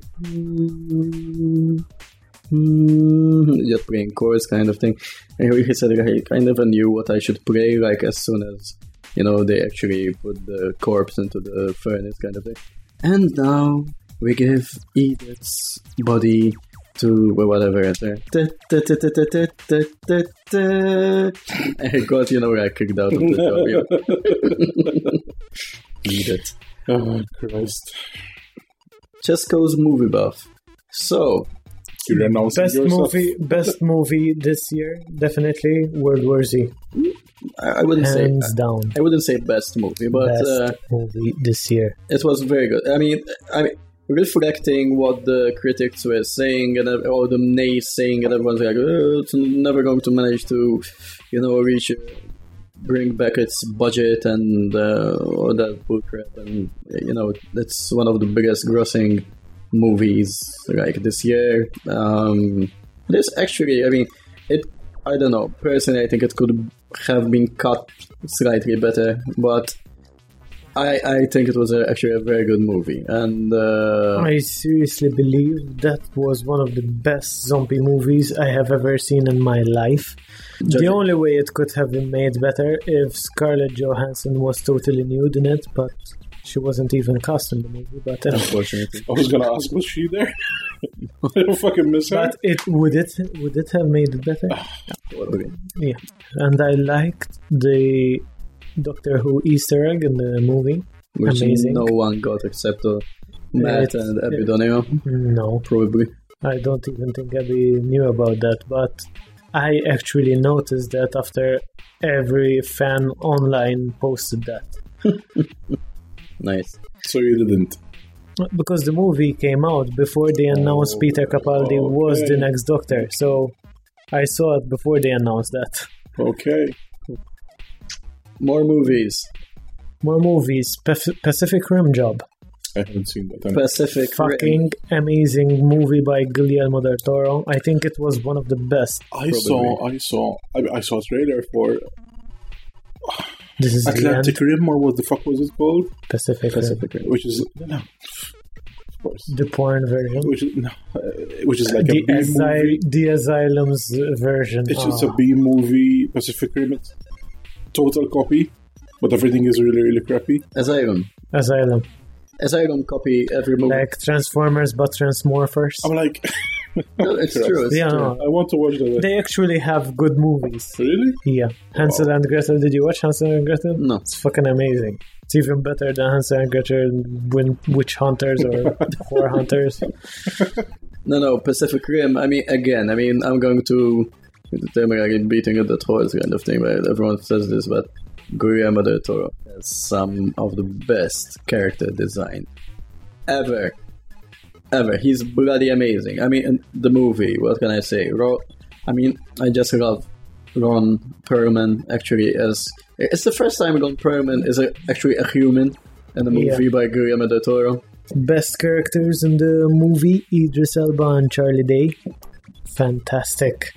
Just playing chords kind of thing. And he said I never knew what I should play like as soon as you know, they actually put the corpse into the furnace kind of thing. And now we give Edith's body to whatever. And I got, you know, I kicked out of the job. Edith. Oh, Christ. Chesco's movie buff. So, You're announcing Best yourself. movie, best movie this year, definitely World War Z, I, I wouldn't say hands down. I wouldn't say best movie, but best uh, movie this year. it was very good. I mean, I mean, reflecting what the critics were saying and all the naysaying, and everyone's like, oh, it's never going to manage to, you know, reach, bring back its budget and uh, all that bullcrap. And you know, it's one of the biggest grossing movies like this year. Um, this actually, I mean, it. I don't know. Personally, I think it could have been cut slightly better, but I, I think it was a, actually a very good movie, and uh, I seriously believe that was one of the best zombie movies I have ever seen in my life. Judging- The only way it could have been made better if Scarlett Johansson was totally nude in it, but she wasn't even cast in the movie. But uh, unfortunately, I was gonna ask, was she there? I don't fucking miss her. but it would it would it have made it better? Yeah, and I liked the Doctor Who Easter egg in the movie. which Amazing. no one got except uh, Matt It's- and Epidonio, No, probably. I don't even think Abby knew about that, but I actually noticed that after every fan online posted that. Nice. so you didn't. Because the movie came out before they announced Oh, Peter Capaldi was the next Doctor, so I saw it before they announced that. Okay. More movies. More movies. Paf- Pacific Rim Job. I haven't seen that. Pacific Rim. Fucking amazing movie by Guillermo del Toro. I think it was one of the best. I saw, I saw, I, I saw a trailer for This is Atlantic end. Rim, or what the fuck was it called? Pacific, Pacific Rim. Which is no, of course, The porn version. which is no, uh, which is like the, a B asy- movie. the Asylum's version. It's just a Ah. Movie. Pacific Rim, it's total copy, but everything is really, really crappy. Asylum. Asylum. Asylum copy every movie. Like Transformers, but Transmorphers. I'm like, No, it's true. It's Yeah, true. no. I want to watch that. They actually have good movies. Really? Yeah. Hansel and Gretel. Did you watch Hansel and Gretel? No. It's fucking amazing. It's even better than Hansel and Gretel Win- Witch Hunters or Whore Hunters. No, no, Pacific Rim. I mean, again, I mean, I'm going to me like beating at the horse kind of thing, right? Everyone says this, but Guillermo del Toro has some of the best character design ever. Ever. He's bloody amazing. I mean, the movie, what can I say? Ro- I mean, I just love Ron Perlman, actually, as. It's the first time Ron Perlman is a, actually a human in a movie Yeah. by Guillermo del Toro. Best characters in the movie Idris Elba and Charlie Day. Fantastic.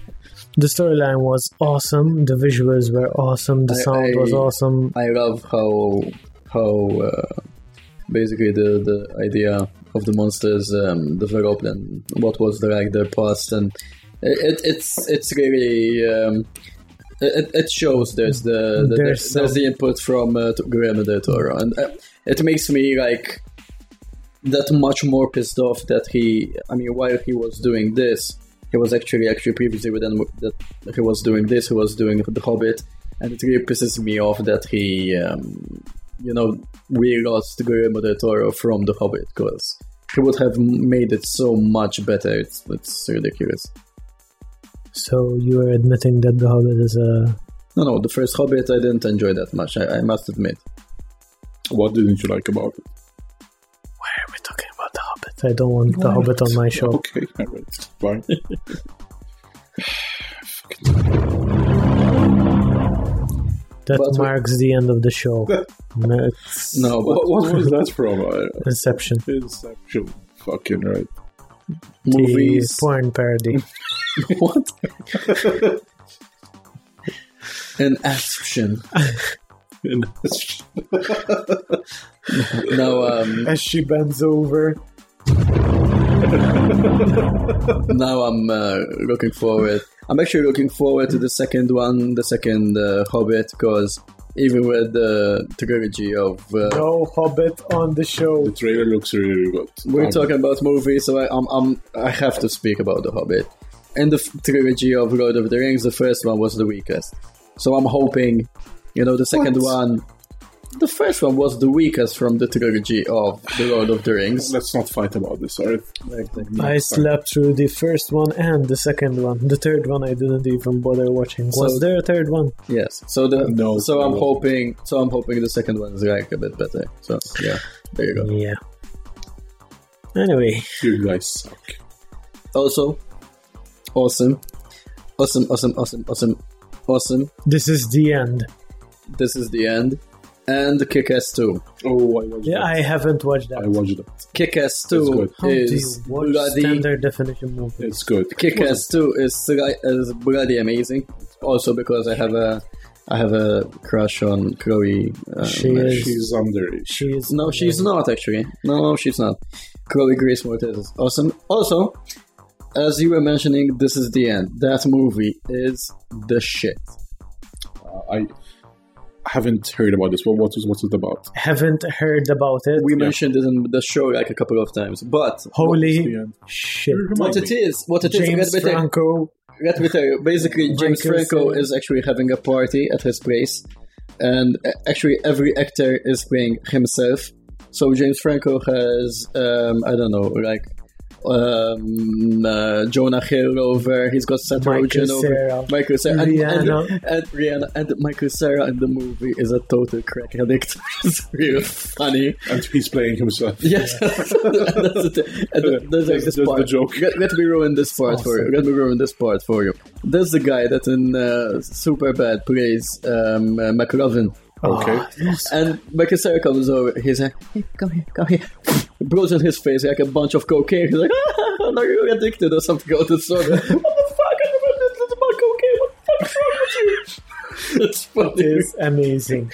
The storyline was awesome. The visuals were awesome. The I- sound I- was awesome. I love how how uh, basically the the idea of the monsters um, developed and what was the, like their past and it, it's it's really um, it, it shows there's the, the There's there's, the input from uh, Guillermo del Toro and uh, it makes me like that much more pissed off that he I mean while he was doing this he was actually actually previously with them that he was doing this he was doing the Hobbit and it really pisses me off that he um, you know we lost Guillermo del Toro from the Hobbit because he would have made it so much better it's it's ridiculous So you are admitting that The Hobbit is a. no no the first Hobbit I didn't enjoy that much I, I must admit What didn't you like about it? The Hobbit? I don't want The Hobbit on my show. Okay, alright, fine. That But marks the end of the show. No but what, what was that from? Inception. Inception. Fucking right. movies porn parody. what an action now um As she bends over. now I'm uh, looking forward. I'm actually looking forward to the second one, the second uh, Hobbit, because even with the trilogy of uh, No Hobbit on the show. The trailer looks really good. we're Um, talking about movies, so I, I'm, I'm I have to speak about the Hobbit. And the trilogy of Lord of the Rings, the first one was the weakest. So I'm hoping, you know, the second What? one. The first one was the weakest from the trilogy of The Lord of the Rings. Let's not fight about this, alright? Like, like, I slept through the first one and the second one. The third one I didn't even bother watching. Was there a third one? yes. So the No, so I'm no. hoping so I'm hoping the second one is like a bit better. So yeah, there you go. Yeah. Anyway, You guys suck. Also, awesome, awesome, awesome, awesome, awesome, awesome. this is the end. This is the end. And Kick-Ass 2. Oh, I watched Yeah, that. I haven't watched that. I watched that. Kick-Ass 2 good. How do you is watch bloody standard definition movies? It's good. Kick-Ass 2 is, sli- is bloody amazing. Also because I have a I have a crush on Chloe. Um, She is- She's underage. She is No, she's not actually. No, no, she's not. Chloe Grace Moretz is awesome. Also, as you were mentioning, this is the end. That movie is the shit. Uh, I haven't heard about this. What, what is what's it about? Haven't heard about it. We mentioned it in the show like a couple of times, but Holy shit! What it is, what it is, James let me Franco. let me tell you. Basically, James Franco is actually having a party at his place, and uh, actually every actor is playing himself. So James Franco has, um, I don't know, like um, uh, Jonah Hill over. He's got Seth Michael Rogen over. Michael Cera. And, Rihanna. And, and Rihanna. And Michael Cera in the movie is a total crack addict. it's real funny. And he's playing himself. Yes, and that's the. And there's like this part. the joke. Let, let me ruin this part for you. Let me ruin this part for you. There's the guy that in uh, Super Bad plays um, uh, McLovin. Okay. Ah. And Michael Cera comes over. He's like, hey, come here, come here. Blows in his face like a bunch of cocaine. He's like, ah, no, you're addicted or something of the sort. what the fuck? I never did this about cocaine. What the fuck's wrong with you? It's funny. It's amazing.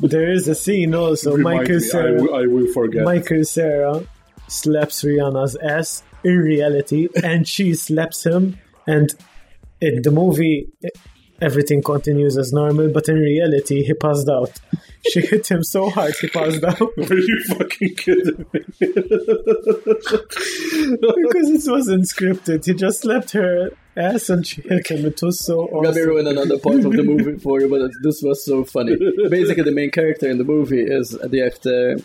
there is a scene also. Remind Michael me, I, will, I will forget. Michael Cera slaps Rihanna's ass in reality, and she slaps him. And in the movie, everything continues as normal, but in reality, he passed out. She hit him so hard, he passed out Are you fucking kidding me? because it wasn't scripted. He just slapped her ass, and she hit him. It was so Let me awesome. ruin another part of the movie for you, but this was so funny. Basically, the main character in the movie is the actor.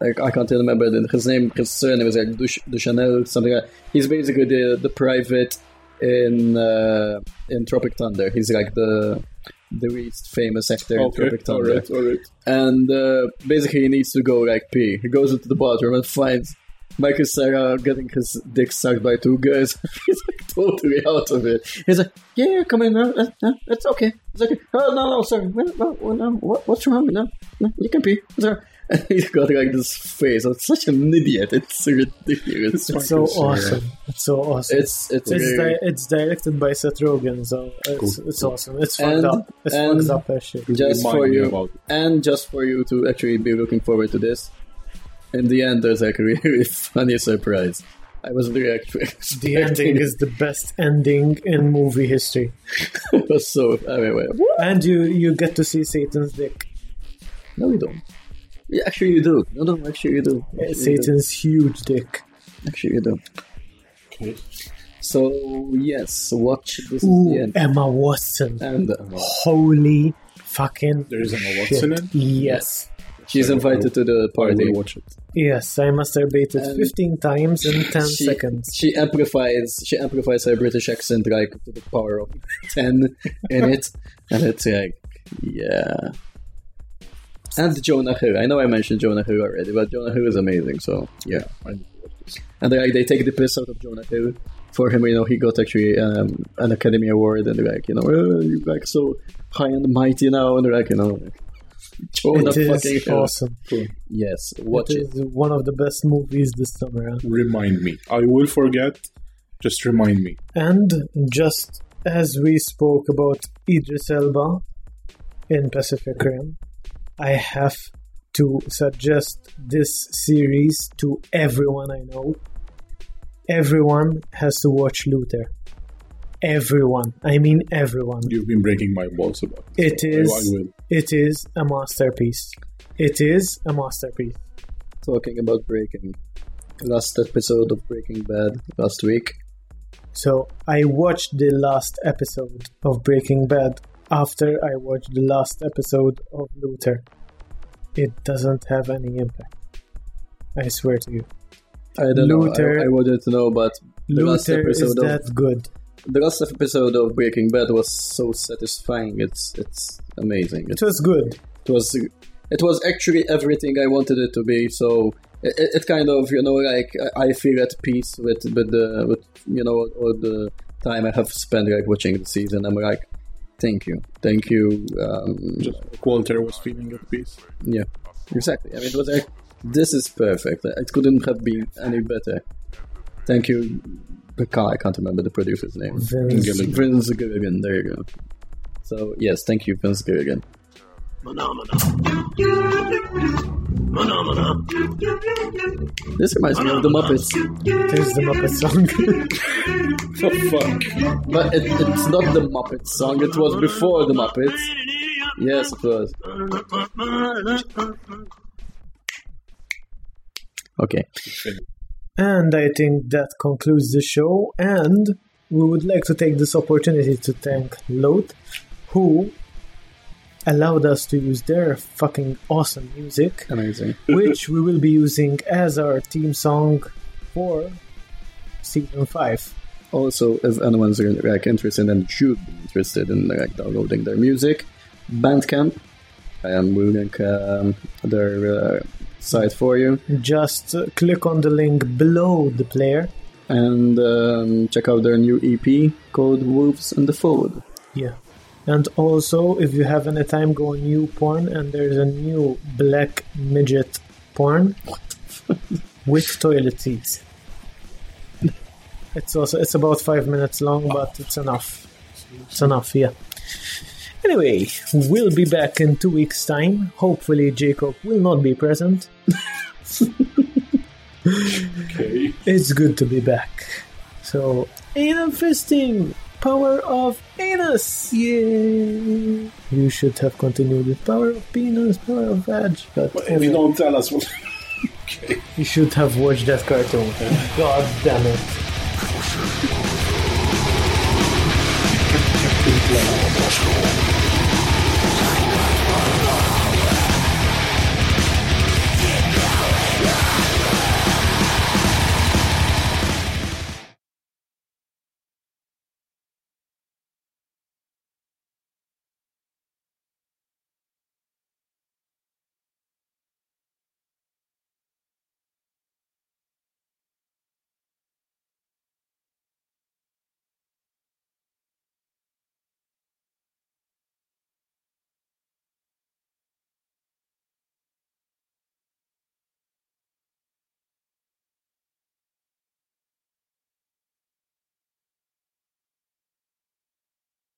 Like I can't remember his name. His surname is like Duch- Duchanel, something like. He's basically the the private in uh, in Tropic Thunder. He's like the the least famous actor in Tropic Thunder alright, alright. and uh, basically he needs to go like pee. He goes into the bathroom and finds Michael Cera getting his dick sucked by two guys. He's like totally out of it. He's like, "Yeah, come in, uh, uh, it's okay, it's okay." Oh no, no, sorry, what, what's wrong? No, no, you can pee. It's all right." And he's got like this face of such an idiot. It's ridiculous. It's so Michael Cera. awesome. It's so awesome. It's it's, It's, really- di- it's directed by Seth Rogen, so it's, it's awesome. It's fucked And- up. It's fucked up as shit. just for you and just for you to actually be looking forward to this in the end there's like a really funny surprise i was really actually The ending is the best ending in movie history, so anyway and you you get to see Satan's dick. no you don't yeah, actually you do no no actually you do actually, you do. Satan's huge dick. actually you do Okay. so yes watch this is the Ooh, end Emma Watson. and uh, Holy fucking There is Emma shit. Watson in? Yes. she's invited to the party watch it. Yes, I masturbated And 15 times in 10 she, seconds. she amplifies she amplifies her British accent like to the power of ten in it, and it's like yeah. And Jonah Hill. I know I mentioned Jonah Hill already, but Jonah Hill is amazing. So yeah, I need to watch this. and like they take the piss out of Jonah Hill for him. You know, he got actually um, an Academy Award, and they're like, you know, oh, you're like so high and mighty now, and they're like, you know, Jonah It fucking is Hill. awesome. Yes, watch it it. is one of the best movies this summer. huh? Remind me. I will forget. Just remind me. And just as we spoke about Idris Elba in Pacific Rim, I have to suggest this series to everyone I know. Everyone has to watch Luther. Everyone. I mean everyone. You've been breaking my balls about it. It so is it is a masterpiece. It is a masterpiece. Talking about Breaking, last episode of Breaking Bad last week. So I watched the last episode of Breaking Bad after I watched the last episode of Luther. it doesn't have any impact. I swear to you. I don't Luther- know. I, I wouldn't know, but the last Luther is episode of that good. the last episode of Breaking Bad was so satisfying. It's it's amazing. It, It was good. it was it was actually everything I wanted it to be. So it, it kind of you know like I I feel at peace with with the with you know all the time I have spent like watching the season. I'm like, thank you, thank you. Um, Just Walter was feeling at peace. yeah, exactly. I mean, it was like this is perfect. It couldn't have been any better. Thank you. The car, I can't remember the producer's name. Vince Gilligan. Vince Gilligan. There you go. So yes, thank you, Vince Gilligan. This reminds me of the Muppets, There's the Muppet song. The oh, fuck? but it, it's not the Muppet song. It was before the Muppets. Yes, it was. Okay. and I think that concludes the show. And we would like to take this opportunity to thank Load, who allowed us to use their fucking awesome music, Amazing. which we will be using as our theme song for season 5. Also, if anyone's like interested and should be interested in like downloading their music, Bandcamp. I am will link um, their uh, site for you Just uh, click on the link below the player. and um, check out their new EP called Wolves and the Fold. Yeah. And also, if you have any time, go on new porn, and there's a new black midget porn with toilet seats. It's also it's about five minutes long, but it's enough. It's enough, yeah. Anyway, we'll be back in two weeks' time. Hopefully, Jacob will not be present. Okay. It's good to be back. So, anal fisting! Power of anus! Yeah! You should have continued with power of penis, power of vag, but But if you don't tell us what. okay. you should have watched that cartoon. God damn it.